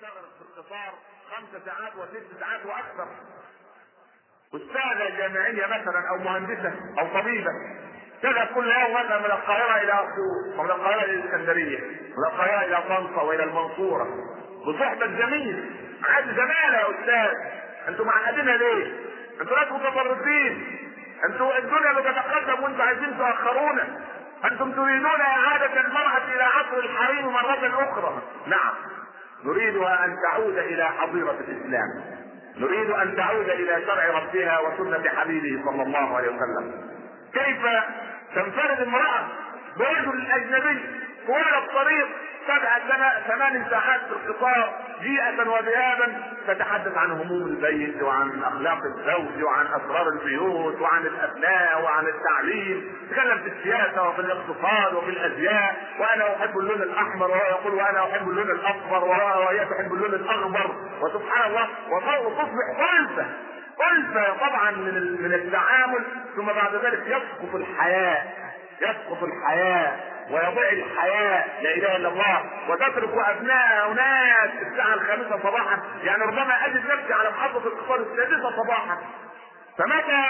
تشتغل في القطار خمس ساعات وست ساعات وأكثر. أستاذة جامعية مثلا أو مهندسة أو طبيبة. تذهب كل يوم مثلا من القاهرة إلى أسيوط ومن القاهرة إلى الإسكندرية ومن القاهرة إلى طنطا وإلى المنصورة. بصحبة جميل. عاد زمالة يا أستاذ. أنتوا معقدينها ليه؟ أنتوا ناس متطرفين أنتوا الدنيا بتتقدم وانتوا عايزين تأخرونا. أنتم تريدون إعادة المرأة إلى عصر الحريم مرة أخرى. نعم. نريدها أن تعود إلى حظيره الإسلام. نريد أن تعود إلى شرع ربها وسنة حبيبه صلى الله عليه وسلم. كيف؟ تنفرد امرأة برجل أجنبي طوال الطريق سبع سنة ثمان ساعات في القطار جيئة وذهابا تتحدث عن هموم البيت وعن أخلاق الزوج وعن أسرار البيوت وعن الأبناء وعن التعليم. تتكلم في السياسة وفي الاقتصاد وفي الأزياء. وأنا أحب اللون الأحمر وهو يقول وأنا أحب اللون الأصفر وهي تحب اللون الأخضر. وسبحان الله وتصبح ألفة ألفة طبعا من من التعامل. ثم بعد ذلك يسقط الحياء يسقط الحياء ويضيع الحياء لا إله إلا الله وتترك أبناء هناك الساعة الخامسة صباحا. يعني ربما أجد نفسي على محطة القطار السادسة صباحا. فمتى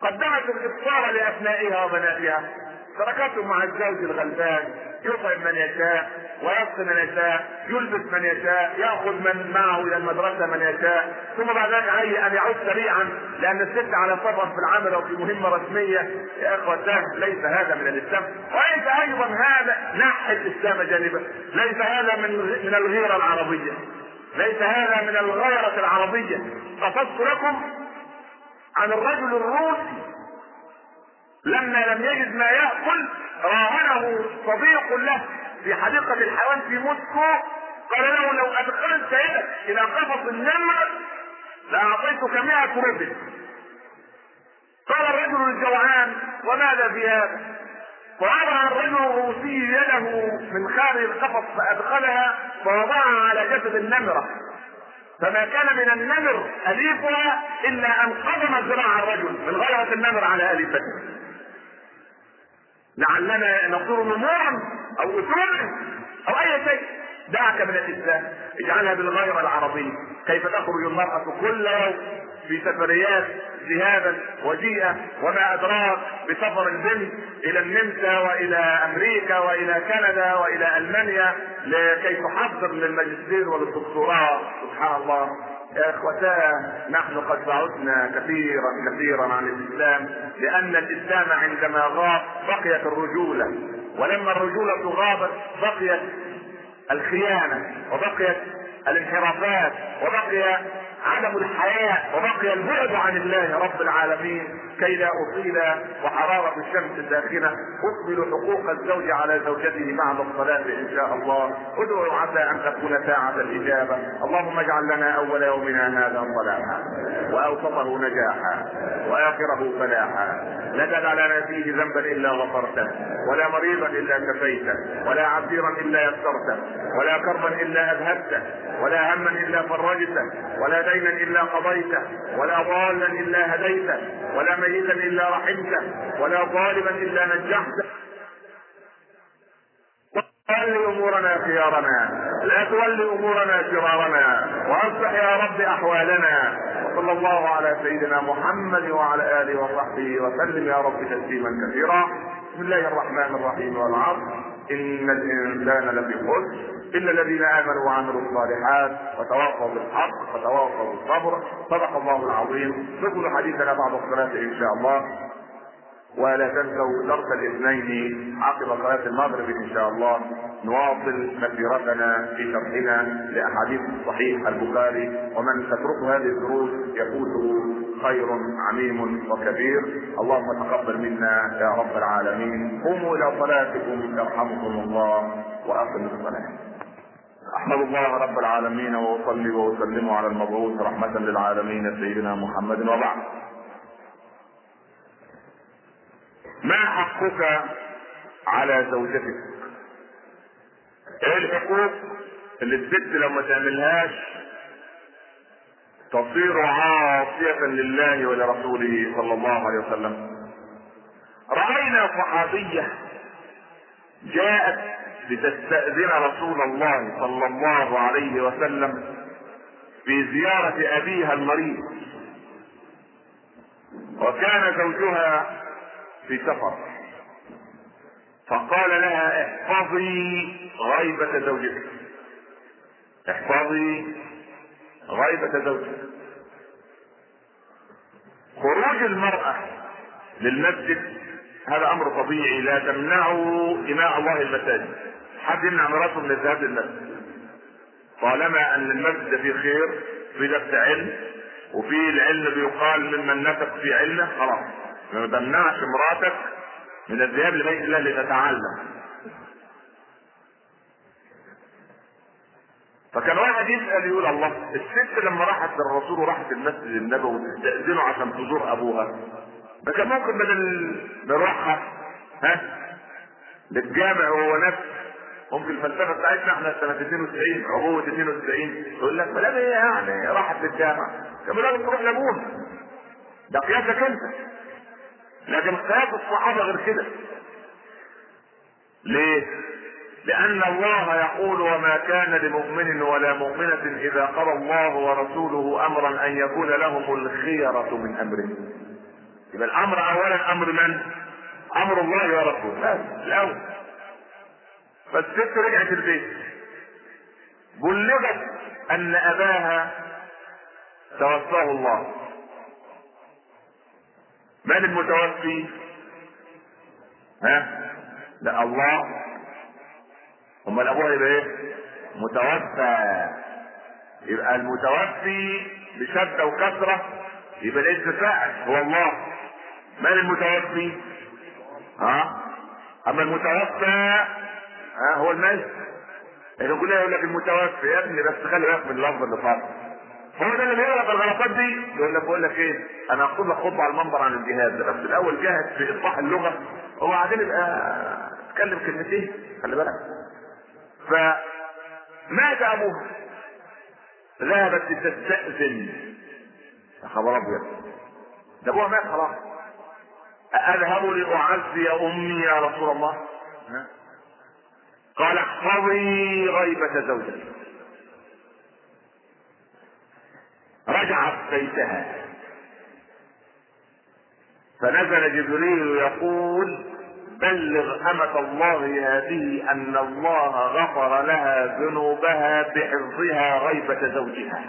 قدمت الإفطار لأبنائها وبناتها؟ تركتهم مع الزوج الغلبان يطعم من يشاء. ويسقي من يشاء يلبس من يشاء يأخذ من معه إلى المدرسة من يشاء. ثم بعد ذلك عليه أن يعود سريعا لأن الست على سفر في العمل أو في مهمة رسمية. يا اخوتان ليس هذا من الإسلام. وليس أيضا هذا نحي الإسلام جانبا. ليس هذا من من الغيرة العربية. ليس هذا من الغيرة العربية. قصدت لكم عن الرجل الروسي. لما لم يجد ما يأكل راهنه صديق له. في حديقة الحيوان في موسكو. قال له لو أدخلت يدك إلى قفص النمر لأعطيتك 100 روبل. قال الرجل الجوعان وماذا في هذا؟ فوضع الرجل الروسي يده من خارج القفص فأدخلها فوضعها على جسد النمرة. فما كان من النمر أليفها إلا أن قضم ذراع الرجل من غيرة النمر على أليفته. لعلنا نصير نمورا أو اصولا أو أي شيء. دعك من الإسلام. اجعلها بالغيرة العربية كيف تخرج المرأة كل يوم في سفريات ذهابا وجيئة وما أدراك بسفر البنت إلى النمسا وإلى أمريكا وإلى كندا وإلى ألمانيا. لكي تحضر للماجستير وللدكتوراه سبحان الله. يا اخوتاه نحن قد بعدنا كثيرا كثيرا عن الإسلام لأن الإسلام عندما غاب بقيت الرجولة ولما الرجولة غابت بقيت الخيانة وبقيت الانحرافات وبقي عدم الحياء وبقي البعد عن الله رب العالمين. كي لا اصيل وحرارة الشمس الداخلة. أكمل حقوق الزوج على زوجته بعد الصلاة إن شاء الله. ادعوا عسى أن تكون ساعة الإجابة. اللهم اجعل لنا أول يومنا هذا صلاحا وأوسطه نجاحا وآخره فلاحا. لا تدع لنا فيه ذنبا إلا غفرته ولا مريضا إلا كفيته ولا عسيرا إلا يسرته ولا كربا إلا أذهبته ولا هما إلا فرجته ولا دينا إلا قضيته ولا ضالا إلا هديته ولا ميتا الا رحمته ولا ظالما إلا نجحته ول أمورنا خيارنا. لا تول أمورنا شرارنا. وأصلح يا رب أحوالنا. وصلى الله على سيدنا محمد وعلى آله وصحبه وسلم يا رب تسليما كثيرا. بسم الله الرحمن الرحيم والعصر. إن الإنسان لفي خسر. الا الذين امنوا وعملوا الصالحات وتواصوا بالحق وتواصوا بالصبر صدق الله العظيم. نكمل حديثنا بعد الصلاه ان شاء الله. ولا تنسوا درس الإثنين عقب صلاة المغرب ان شاء الله. نواصل مسيرتنا في شرحنا لأحاديث صحيح البخاري. ومن تترك هذه الدروس يفوته خير عميم وكبير. اللهم تقبل منا يا رب العالمين. قوموا إلى صلاتكم يرحمكم الله واقم الصلاة. أحمد الله رب العالمين وأصلي وأسلم على المبعوث رحمة للعالمين سيدنا محمد وبعد. ما حقك على زوجتك؟ إيه الحقوق اللي الست لو ما تعملهاش تصير عاصية لله ولرسوله صلى الله عليه وسلم. رأينا صحابية جاءت لتستأذن رسول الله صلى الله عليه وسلم في زيارة أبيها المريض. وكان زوجها في سفر. فقال لها احفظي غيبة زوجك. احفظي غيبة زوجك خروج المرأة للمسجد هذا أمر طبيعي لا تمنعوا اماء الله المساجد. حد يمنع مراته من الذهاب للمسجد طالما أن المسجد فيه خير في درس علم وفي العلم بيقال ممن نفق في علمه خلاص. ما تمنعش مراتك من الذهاب لبيت الله لتتعلم. فكان واحد يسأل يقول الله الست لما راحت للرسول وراحت المسجد النبوي تستاذنه عشان تزور أبوها. ما كان ممكن بدل نروحها ها؟ للجامع وهو نفس. ممكن الفلسفة بتاعتنا إحنا سنة 92 عبوة 92 يقول لك ما هي يعني؟ راحت للجامع. كان لازم تروح لأبوها. ده قياسك انت لكن قياس الصحابة غير كده. ليه؟ لأن الله يقول وما كان لمؤمن ولا مؤمنة إذا قضى الله ورسوله أمرا أن يكون لهم الخيرة من أمره. يبقى الأمر أولا أمر من؟ أمر الله ورسوله الأول. فالست رجعت البيت بلغت أن أباها توفاه الله. من المتوفي؟ ها؟ لا الله امال ابوها يبقى إيه؟ متوفى. يبقى المتوفي بشدة وكثرة يبقى الاسم فاعل هو الله. من المتوفي؟ ها؟ أما المتوفى ها هو الميت إحنا كلنا يقول لك المتوفي يا ابني بس خلي بالك من اللفظ اللي فات. هو ده اللي بيغلط الغلطات دي؟ يقول لك بقول لك إيه؟ أنا هاخد لك خطبة على المنبر عن الجهاد. بس الأول جاهد في إصلاح اللغة. وبعدين يبقى اتكلم كلمتين خلي بالك. فمات ابوها ذهبت لتستأذن. يا خبر أبيض. ده ابوها مات خلاص. اذهب لأعزي أمي يا رسول الله؟ قال احفظي غيبة زوجك رجعت بيتها. فنزل جبريل يقول بلغ أمة الله هذه أن الله غفر لها ذنوبها بحفظها غيبة زوجها.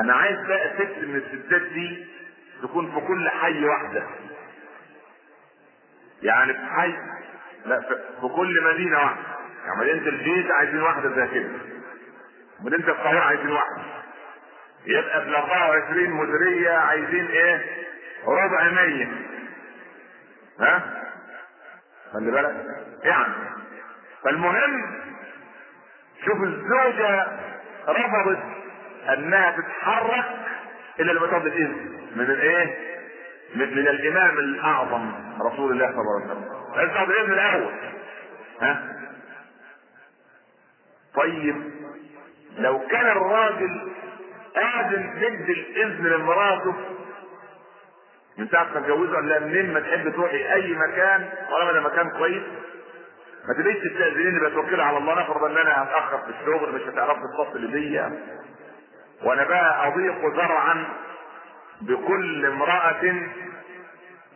أنا عايز بقى ست من الستات دي تكون في كل حي واحدة. يعني في حي لا في كل مدينة واحدة. يعني مدينة الجيش عايزين واحدة زي كده. مدينة القاهرة عايزين واحدة. يبقى في 24 مديرية عايزين إيه؟ ربع مية. ها؟ خلي بالك. يعني. فالمهم شوف الزوجة رفضت أنها تتحرك إلا لما تاخد الإذن. من الإيه؟ من, الإمام الأعظم رسول الله صلى الله عليه وسلم. تاخد الإذن الأول. ها؟ طيب. لو كان الراجل قادر يدي الإذن لمراته من ساعة ما اتجوزوا قال لها منين ما تحب تروحي أي مكان؟ طالما ده مكان كويس. ما تبقيش تستأذنيني بتوكلي على الله. نفرض إن أنا هتأخر في الشغل مش هتعرف تتصل بيا. وأنا بقى أضيق زرعا بكل امرأة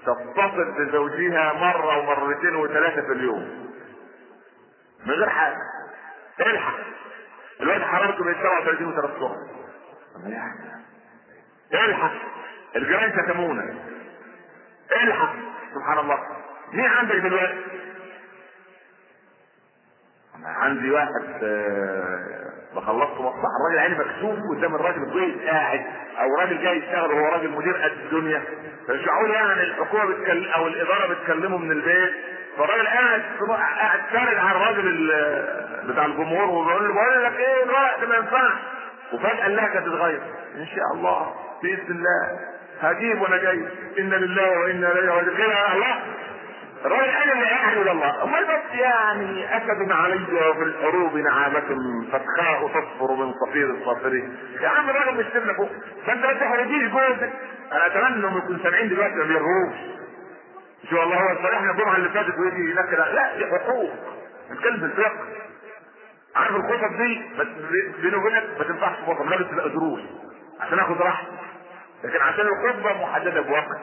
تتصل بزوجها مرة ومرتين وثلاثة في اليوم. من غير حاجة. الحق. الواد حرارته بقت 37 وثلاث شهور الحق. الجيران شتمونا الحق سبحان الله. مين عندك دلوقتي؟ أنا عندي واحد بخلصه مصلحه الراجل عيني مكسوف قدام الراجل الضيف قاعد أو راجل جاي يشتغل وهو راجل مدير قد الدنيا. فمش معقول يعني الحكومة بتكلم أو الإدارة بتكلمه من البيت. فالراجل قاعد قاعد سارد على الراجل بتاع الجمهور وبيقول له بقول لك إيه الوقت ما ينفعش. وفجأة اللهجه تتغير إن شاء الله بإذن الله. هجيب وأنا جاي. إن لله وأنا إليه راجعون. كده الله. الراجل قال قاعد إلى الله. امال بس يعني اسد علي وفي الحروب نعامة فتخاء تصفر من صفير الصافرين يا عم الراجل مش سيبنا فوق فانت ما تحرجيش جوزك أنا أتمنى إنهم يكونوا سامعين دلوقتي ما بيرهوش مش والله هو صالحنا الجمعة اللي فاتت ويجي هناك لا لا حقوق نتكلم في الفقه عارف الخطب دي بس بيني وبينك ما تنفعش خطب لازم تبقى دروس عشان آخد راحتي. لكن عشان الخطبة محددة بوقت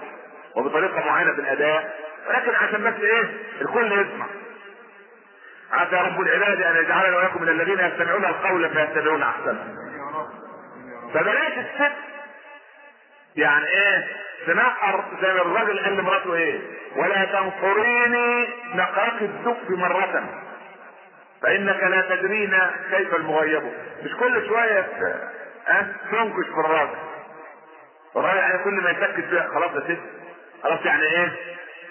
وبطريقة معينة في الأداء ولكن عشان بس إيه؟ الكل يسمع. عسى رب العباد أن يجعلنا وإياكم من الذين يستمعون القول فيتبعون أحسنه. فبلاش الست يعني إيه؟ تنقر زي الراجل قال لمراته إيه؟ ولا تنقريني نقاك الدف مرة. فإنك لا تدرين كيف المغيب. مش كل شوية آه تنكش في الراجل الراجل يعني كل ما يسكت فيها خلاص يا ست خلاص يعني إيه؟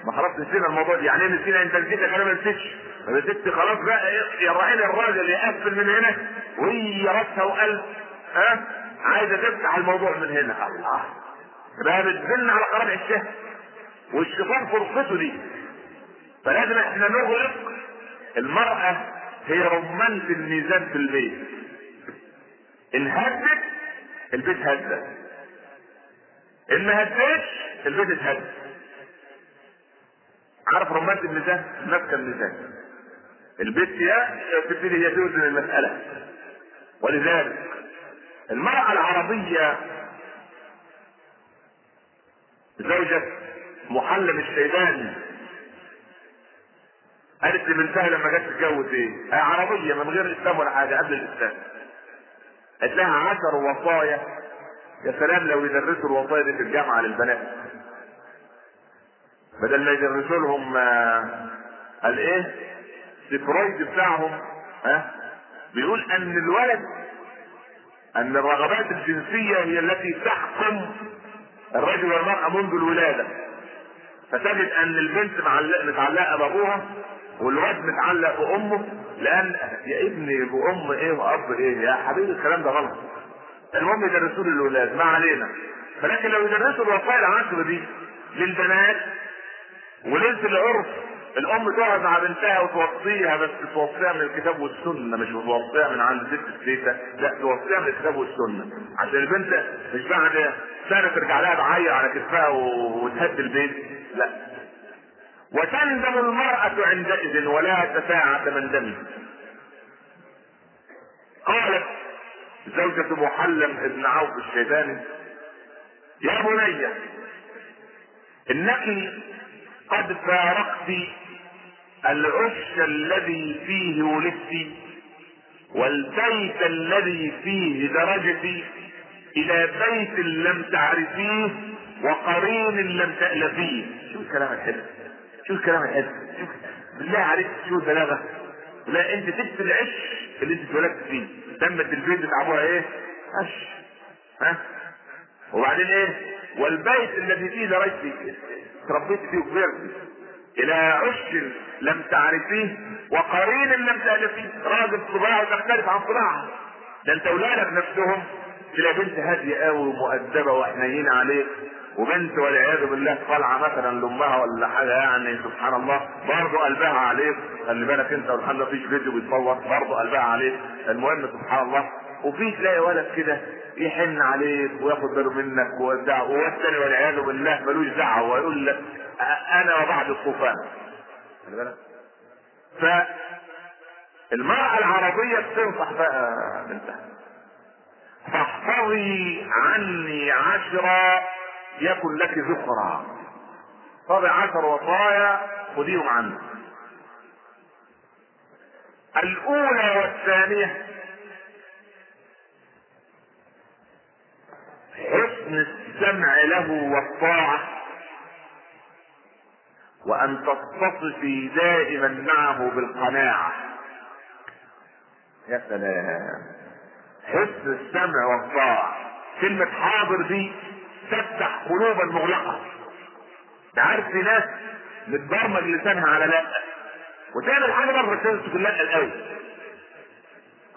ما خلاص نسينا الموضوع يعني إيه نسينا؟ أنت نسيت أنا ما نسيتش. يا ست خلاص بقى يا راعين الراجل يقفل من هنا وهي راسها وقلب ها؟ عايزة تفتح الموضوع من هنا. الله. بقى بتزن على قرابع الشهر والشيطان فرصته دي. فلازم إحنا نغلق المرأة هي رمانة الميزان في البيت. ان هدت البيت هدت إن ما هدتش البيت اتهد عارف رمانة الميزان؟ ماسكة الميزان. البيت يا تبتدي هي توزن المسألة. ولذلك المرأة العربية زوجة محلم الشيباني قالت لبنتها لما جت تتجوز إيه؟ هي عربية من غير إسلام ولا حاجة قبل الإسلام. قالت لها عشر وصايا يا سلام لو يدرسوا الوصايا دي في الجامعة للبنات. بدل ما يدرسوا لهم آه قال إيه؟ الفرويد بتاعهم ها؟ بيقول أن الولد أن الرغبات الجنسية هي التي تحكم الرجل والمرأة منذ الولادة فتجد أن البنت متعلقة بأبوها والواد متعلق بأمه لأن يا ابني بأم إيه وأب إيه؟ يا حبيبي الكلام ده غلط. المهم يدرسوا للاولاد ما علينا. فلكن لو يدرسوا الوصايا العشر دي للبنات وليلة العرس الأم تقعد مع بنتها وتوصيها بس توصيها من الكتاب والسنة مش توصيها من عند ست السيسه لا توصيها من الكتاب والسنة. عشان البنت مش بعد سنه ترجع لها بعير على كتفها وتهد البيت. لا. وتندم المرأة عندئذ ولا تساعة مندم قالت زوجة محلم ابن عوف الشيباني يا بني إنك قد فارقت العش الذي فيه ولدت والبيت الذي فيه درجتي إلى بيت لم تعرفيه وقرين لم تألفيه. شو الكلام الحلو شو الكلام الحلو شوف بالله عليك شو البلاغة؟ لا أنت سبت العش اللي أنت اتولدت فيه. تمت البيت بتاع إيه؟ عش. ها؟ وبعدين إيه؟ والبيت الذي فيه درجتي تربيت فيه وكبرت. إلى عش لم تعرفيه وقرين لم تألفيه راجل طباعه تختلف عن طباعها ده أنت أولادك نفسهم. تلاقي بنت هادية قوي ومؤدبة وحنينة عليك. وبنت والعياذ بالله طالعة مثلا لأمها ولا حاجة يعني سبحان الله. برضه قلبها عليك. خلي بالك انت والحمد لله مفيش فيديو بيتصور. برضه قلبها عليك. المهم سبحان الله. وفي تلاقي ولد كده يحن عليك وياخد باله منك وبتاع والثاني والعياذ بالله ملوش دعوة ويقول لك أنا وبعد الطوفان خلي بالك. ف المرأة العربية بتنصح بقى بنتها. فاحفظي عني عشرا يكن لك ذكرى طبع عشر وصايا خذيهم عنه. الأولى والثانية حسن السمع له والطاعة وأن تصطفي دائما معه بالقناعة. يا سلام. حسن السمع والطاعة. كلمة حاضر دي تفتح قلوبا مغلقة عارف في ناس بتبرمج لسانها على لا. وتعمل حاجة مرة تقول لا الأول.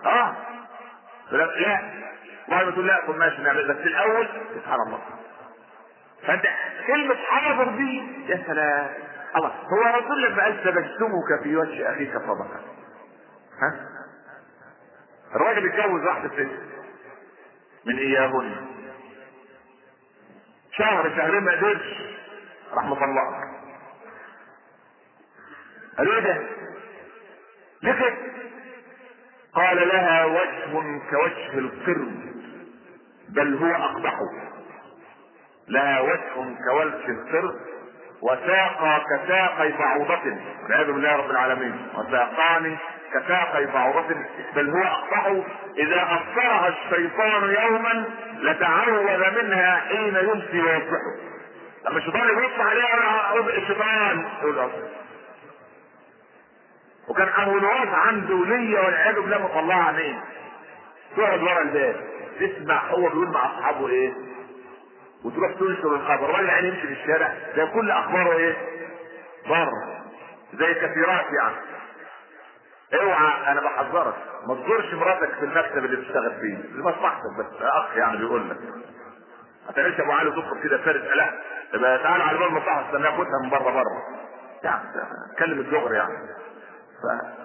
آه. لا. بعد تقول لا طب ماشي نعمل. بس الأول سبحان الله. فأنت كلمة حاضر دي يا سلام. الله. هو رسول لما قال تبسمك في وجه أخيك صدقة ها؟ الراجل اتجوز واحدة ست. من إياهن. شهر شهرين ما قدرش. راح مطلقها قالوا إيه ده؟ ليه؟ قال لها وجه كوجه القرد بل هو اقبح لها وجه كوجه القرد وساقا كساقي بعوضة والعياذ بالله رب العالمين. وساقان كساقي بعوضة بل هو أقبح إذا أبصرها الشيطان يوما لتعوذ منها حين يمسي ويصبح. لما الشيطان يبص عليها الشيطان يقول وكان أبو نواس عنده ولية والعياذ بالله مطلعة عينيه تقعد ورا الباب تسمع هو بيقول مع أصحابه إيه؟ وتروح تنشر الخبر الراجل يعني يمشي في الشارع ده كل أخباره إيه؟ بره. زي كثيرات يعني. اوعى أنا بحذرك. ما تزورش مراتك في المكتب اللي بتشتغل فيه. لمصلحتك بس. اخ يعني بيقول لك. ما تعملش ابو علي تدخل كده فارد لا يبقى تعالى على باب المصلحه استنى خدها من بره بره. يعني كلم الدغري يعني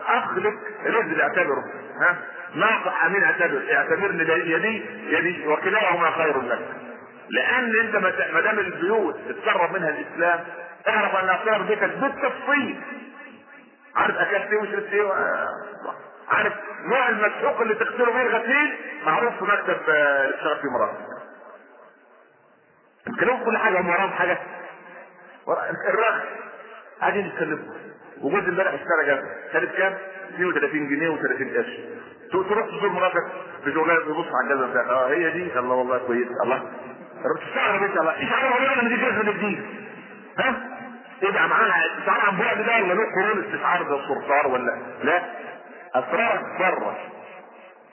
فاخلق نزل اعتبره. ها؟ ناصح امين اعتبر. اعتبرني يدي يدي وكلاهما خير لك. لأن أنت ما دام البيوت اتسرب منها الإسلام اعرف أن دي كانت بالتفصيل. عارف اكلت إيه وشربت إيه عارف نوع المسحوق اللي تغسله بيه الغسيل معروف في مكتب اشتغل فيه مراتب يتكلموا كل حاجة هم وراهم حاجة. الرغم قاعدين يتكلموا. وجوز امبارح اشترى جنب كانت كام؟ 32 جنيه و30 قرش. تروح تزور مراتك بشغلها تبص على الجزمة بتاعتها آه هي دي؟ الله والله كويس. الله. تشتغل يا الله. إيش عارف أنا دي جزمه جديد ها؟ يبقى معانا استشعار عن بعد ده ولا له قرون استشعار ده الصرصار ولا لا؟ أسرار برة.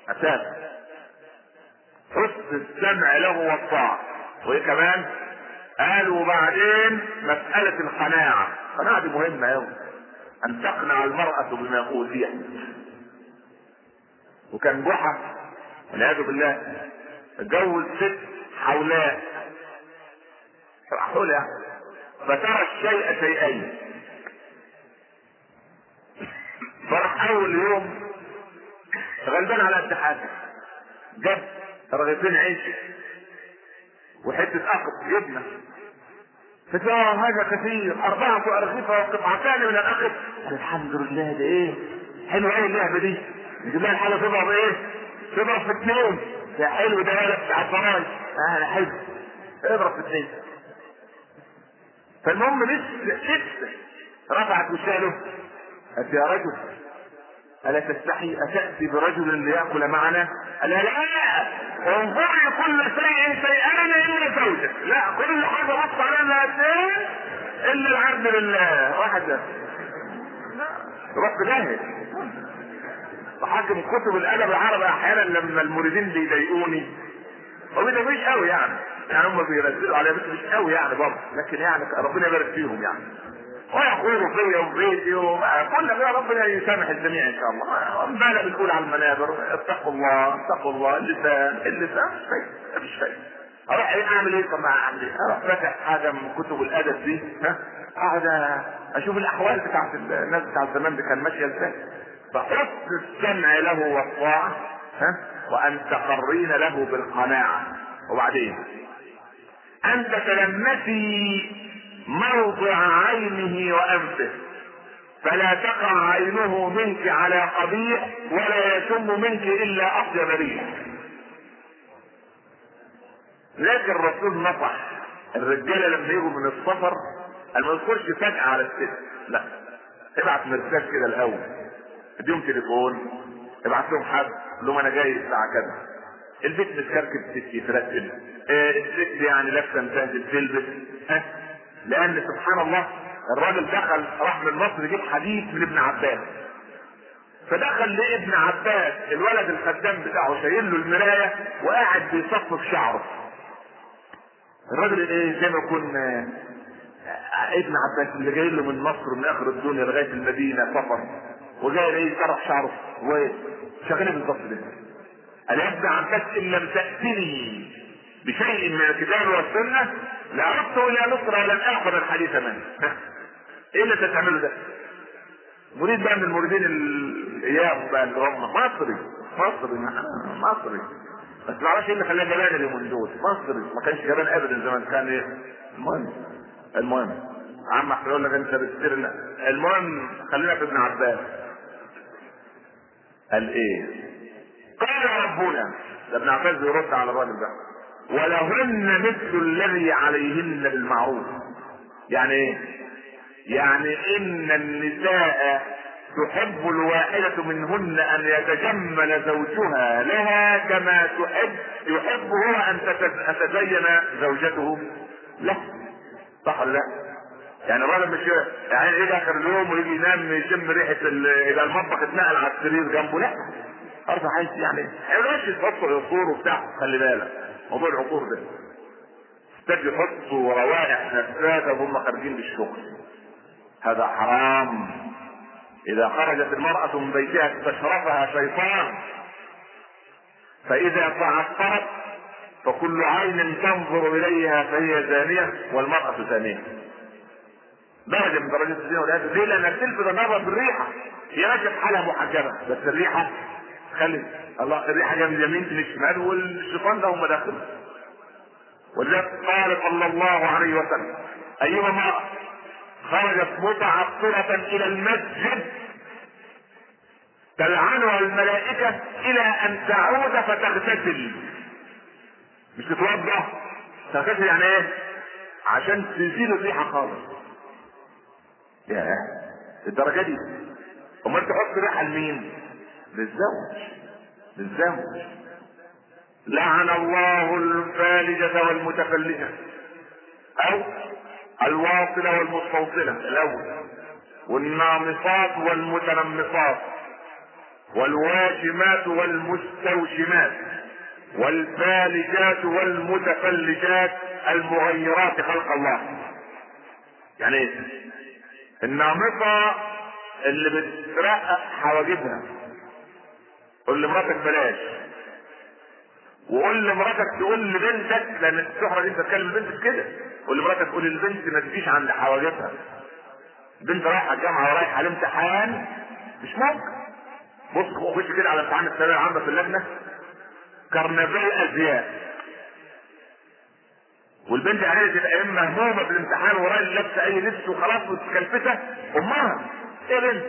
أساس. حسن السمع له والطاعة. وإيه كمان؟ قالوا بعدين مسألة القناعة القناعة دي مهمة أوي أن تقنع المرأة بما أوتيت وكان جحا والعياذ بالله اتجوز ست حولاء. حولة فترى الشيء شيئين. فرح أول يوم غلبان على قد حاجة جاب رغيفين عيش وحتة أخذ جبنة. فترى هذا كثير. أربعة أرغفة وقطعتان من الأخذ الحمد لله ده إيه؟ حلو أوي اللعبة دي. نجيب لها الحاجة تضرب إيه؟ تضرب في اثنين. ده حلو ده ولا بتاع الضرايب آه حلو. اضرب في اثنين. فالمهم لسه لسه رفعت وشها له قالت يا رجل ألا تستحي أتأتي برجل ليأكل معنا؟ قال لا انظري كل شيء شيئان إلا زوجك. لا كل حاجة بص عليها اثنين إلا العبد لله. واحدة رب جاهل. وحاكم كتب الأدب العربي أحيانا لما المريدين بيضايقوني. هو قوي يعني. يعني هم بيرسلوا عليا بس مش قوي يعني برضه. لكن يعني ربنا يبارك فيهم يعني. ويقولوا فيا وبيتي وكل ده ربنا يسامح الجميع إن شاء الله. ما بنقول على المنابر؟ اتقوا الله اتقوا الله. اللسان اللسان شيء مش شيء. أروح اعمل إيه؟ طب اعمل إيه؟ أروح فاتح حاجة من كتب الأدب دي. ها؟ أشوف الأحوال بتاعت الناس بتاع زمان دي كان ماشية إزاي. فحسن السمع له والطاعة ها؟ وان تقرين له بالقناعة. وبعدين؟ أن تتلمسي موضع عينه وأنفه. فلا تقع عينه منك على قبيح ولا يشم منك إلا اطيب ريح لكن الرسول نصح الرجاله لما يجوا من السفر ما يدخلش فجأة على الست لا ابعت مرسال كده الأول اديهم تليفون ابعت لهم حد قول لهم أنا جاي الساعة كذا. البيت متكركب ستي ترتب آه الست يعني لابسه متهدد تلبس لأن سبحان الله الراجل دخل راح من مصر يجيب حديث من ابن عباس. فدخل لابن عباس الولد الخدام بتاعه شايل له المراية وقاعد بيصفف شعره. الراجل إيه زي ما يكون ابن عباس اللي جاي له من مصر من آخر الدنيا لغاية المدينة سفر وجاي إيه يسرح شعره. وشغال بالظبط ده. ابن عباس ان لم تأتني بشيء من الكتاب والسنة لعدت إلى مصر ولن أخذ الحديث منه. إيه اللي انت تعمله ده؟ مريد بقى من المريدين الأيام بقى اللي هم مصري مصري مصري. بس ما أعرفش إيه اللي خلاه جبان اليومين دول مصري. ما كانش جبان أبدا زمان كان إيه؟ المهم المهم. عم إحنا يقول لك أنت بتسرنا المهم خلينا في ابن عباس. قال إيه؟ قال ربنا ده ابن عباس بيرد على الراجل ده ولهن مثل الذي عليهن بالمعروف. يعني إيه؟ يعني إن النساء تحب الواحدة منهن أن يتجمل زوجها لها كما تحب يحب هو أن تتزين زوجته. له صح ولا لا؟ يعني الراجل مش يعني يجي آخر اليوم ويجي ينام يشم ريحة إذا المطبخ اتنقل على السرير جنبه؟ لا. عارف عايز يعني علاش يحطوا العطور وبتاع. خلي بالك موضوع العطور ده. أستاذ يحطوا روائح نفاذه وهم خارجين للشغل هذا حرام. إذا خرجت المرأة من بيتها استشرفها شيطان. فإذا تعطرت فكل عين تنظر إليها فهي زانية والمرأة زانية. درجة من درجات الزنا والعياذ ليه؟ لأنها بتلفت النظر بالريحة هي ماشية في حالها محجبة بس الريحة خلي الله الريحة جاية من اليمين من الشمال والشيطان ده هم داخل. ولذلك قال صلى الله عليه وسلم أيما امرأة خرجت متعطرة إلى المسجد تلعنها الملائكة إلى أن تعود فتغتسل. مش تتوضأ؟ تغتسل يعني إيه؟ عشان تزيل الريحة خالص. يا الدرجة دي. أمال تحط ريحة لمين؟ للزوج للزوج. لعن الله الفالجة والمتفلجة. أو الواصلة والمستوصلة الأول. والنامصات والمتنمصات. والواشمات والمستوشمات والفالجات والمتفلجات المغيرات خلق الله. يعني إيه النامصة اللي بترقق حواجبها. قول لمراتك بلاش. وقول لمراتك تقول لبنتك لأن السحرة دي انت تكلم بنتك كده. قول لمراتك قول للبنت ما تجيش عند حواجبها بنت رايحة الجامعة ورايحة الامتحان مش ممكن. بص خش كده على امتحان الثانوية العامة في اللجنة. كرنفال أزياء. والبنت عايزه تبقى اما مهمومة في الامتحان ورايا لابسة أي لبس وخلاص متكلفته أمها. إيه يا بنت؟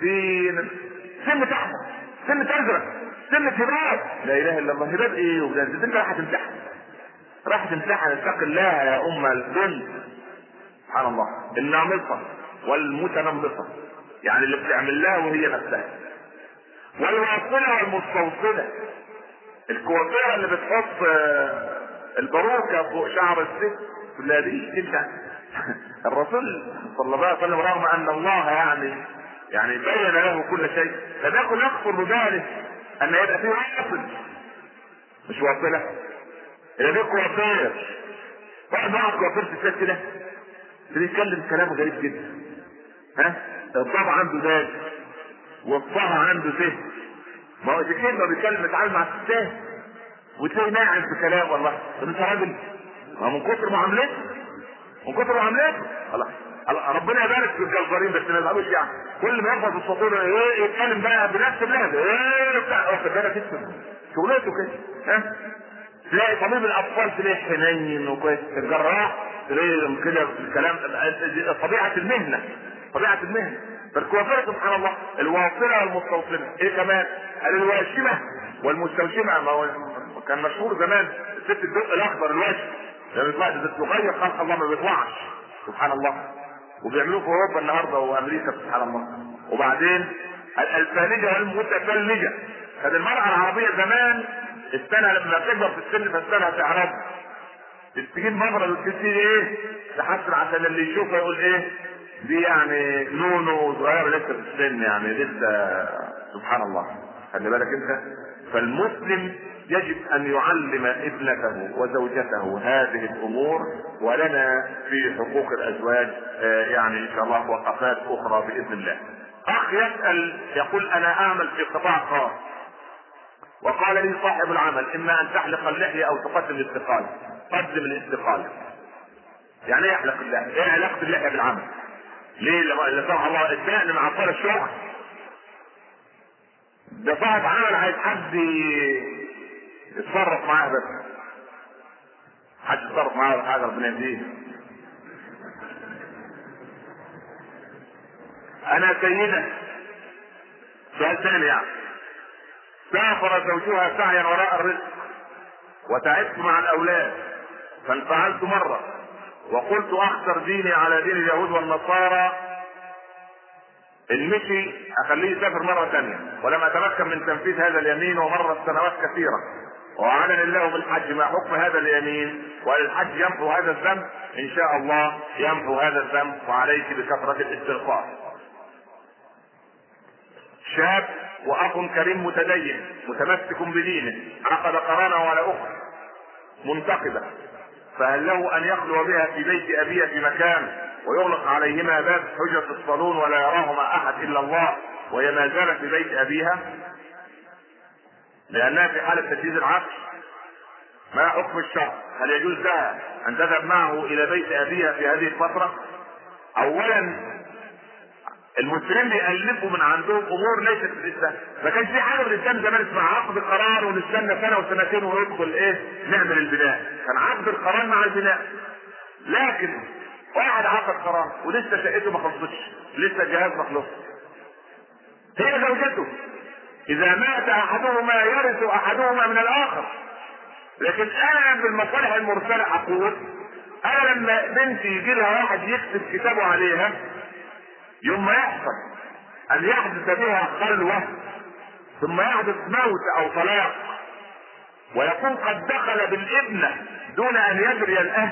في سن تحت سن ازرق سن هباب لا إله إلا الله. هباب إيه وبجد انت رايحه تمتحن رايحه تمتحن اتق الله يا أم البنت سبحان الله. النامصة والمتنمصة. يعني اللي بتعمل لها وهي نفسها. والواصلة والمستوصله الكوافيره اللي بتحط الباروكة فوق شعر الست. لا دي جدا الرسول صلى الله عليه وسلم رغم أن الله يعني يعني بين له كل شيء لم يكن يخطر بباله أن يبقى فيه واصل مش واصلة؟ اللي دي كوافير واحد واحد كوافير في الست كده بيتكلم كلام غريب جدا. ها؟ الطبع عنده ذات والطبع عنده فهم ما هو كده ما بيتكلم يتعامل مع الستات. وتلاقي ناعم في كلام والله. طب انت راجل. ما من كتر معاملته من كتر معاملته. الله ربنا يبارك في الجزارين بس ما يزعلوش يعني. كل ما يحفظ السطور إيه يتكلم بقى بنفس اللهجه إيه بتاع واخد بالك اسمه شغلته كده. ها؟ تلاقي طبيب الأطفال تلاقي حنين وكويس. الجراح تلاقي كده الكلام طبيعة المهنة طبيعة المهنة. فالكوافير سبحان الله الواصلة والمستوصلة. إيه كمان؟ قال الواشمة والمستوشمة. ما هو كان مشهور زمان الست الدق الأخضر الوجه لما بيطلع بتتغير خلق الله ما بيطلعش سبحان الله. وبيعملوه في أوروبا النهارده وأمريكا سبحان الله وبعدين الفالجه والمتفلجه كانت المرأة العربية زمان السنة لما تكبر في السن فالسنه تعرض تجيب مغرب وتبتدي إيه؟ تحسن عشان اللي يشوفها يقول إيه؟ دي يعني نونو صغيرة لسه في السن يعني لسه سبحان الله. خلي بالك أنت. فالمسلم يجب أن يعلم ابنته وزوجته هذه الأمور ولنا في حقوق الأزواج يعني إن شاء الله وقفات أخرى بإذن الله. أخ يسأل يقول أنا أعمل في قطاع خاص وقال لي صاحب العمل إما أن تحلق اللحية أو تقدم الاستقالة. قدم الاستقالة. يعني إيه يحلق اللحية؟ إيه علاقة اللحية بالعمل؟ ليه لما سمح الله مع طول الشغل ده صاحب عمل عايز حد يتصرف معاه بس حد يتصرف معاه ولا حاجة ربنا يهديه أنا سيدة. سؤال ثاني يعني. سافر زوجها سعيا وراء الرزق وتعبت مع الأولاد فانفعلت مرة وقلت أخسر ديني على دين اليهود والنصارى. ان مشي أخليه يسافر مرة ثانية ولم أتمكن من تنفيذ هذا اليمين ومرت سنوات كثيرة. وأعلن الله بالحج ما حكم هذا اليمين وهل الحج يمحو هذا الذنب. إن شاء الله يمحو هذا الذنب وعليك بكثرة الاستغفار. شاب وأخ كريم متدين متمسك بدينه عقد قرانا على أخت منتقبة. فهل له أن يخلو بها في بيت ابيها في مكان ويغلق عليهما باب حجرة الصالون ولا يراهما أحد إلا الله وهي ما زالت في بيت أبيها؟ لأنها في حالة تجهيز العقل ما حكم الشرع؟ هل يجوز لها أن تذهب معه إلى بيت أبيها في هذه الفترة؟ اولا المسلمين بيألفوا من عندهم أمور ليست في الإسلام. ما كانش في حاجة في الإسلام زمان اسمها عقد قرار ونستنى سنة وسنتين وندخل إيه؟ نعمل البناء. كان عقد القرار مع البناء. لكن واحد عقد قرار ولسه شقته ما خلصتش. لسه الجهاز ما خلصش هي زوجته. إذا مات أحدهما يرث أحدهما من الآخر. لكن أنا بالمصالح المرسلة أقول أنا لما بنتي يجي لها واحد يكتب كتابه عليها يوم ما يحصل أن يحدث بها خلوة ثم يحدث موت أو طلاق ويكون قد دخل بالابنة دون أن يدري الأهل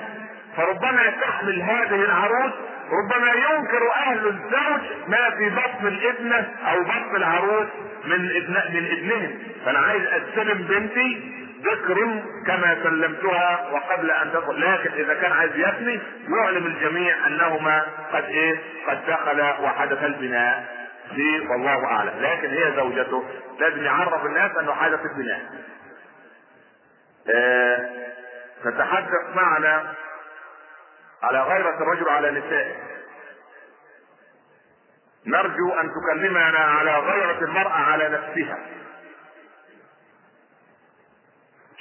فربما تحمل هذه العروس ربما ينكر أهل الزوج ما في بطن الابنة أو بطن العروس من ابن من ابنهم. فأنا عايز استلم بنتي ذكر كما سلمتها وقبل أن تدخل. لكن إذا كان عايز يبني يعلم الجميع أنهما قد إيه؟ قد دخل وحدث البناء. دي والله أعلم. لكن هي زوجته. لازم يعرف الناس أنه حدث البناء. آه تتحدث معنا على غيرة الرجل على نسائه نرجو أن تكلمنا على غيرة المرأة على نفسها.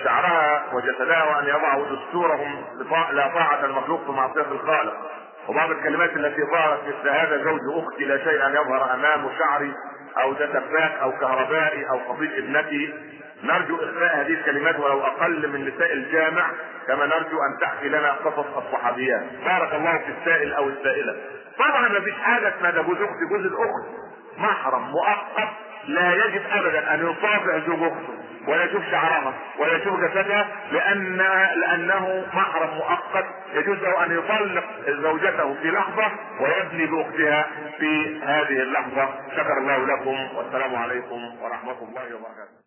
شعرها وجسدها وان يضعوا دستورهم لا طاعة المخلوق في معصية الخالق. وبعض الكلمات التي ظهرت مثل هذا زوج أختي لا شيء أن يظهر امامه شعري أو ده أو كهربائي أو قضيب ابنتي. نرجو اخفاء هذه الكلمات ولو أقل من نساء الجامع كما نرجو أن تحكي لنا قصص الصحابيات. بارك الله في السائل أو السائلة. طبعا ما فيش حاجة اسمها ده جوز أختي جوز الأخت. محرم مؤقت لا يجب ابدا أن يصافح زوج أخته ولا يشوف شعرها ولا يشوف جسدها لأن لأنه محرم مؤقت. يجوز له أن يطلق زوجته في لحظة ويبني بأختها في هذه اللحظة. شكر الله لكم والسلام عليكم ورحمة الله وبركاته.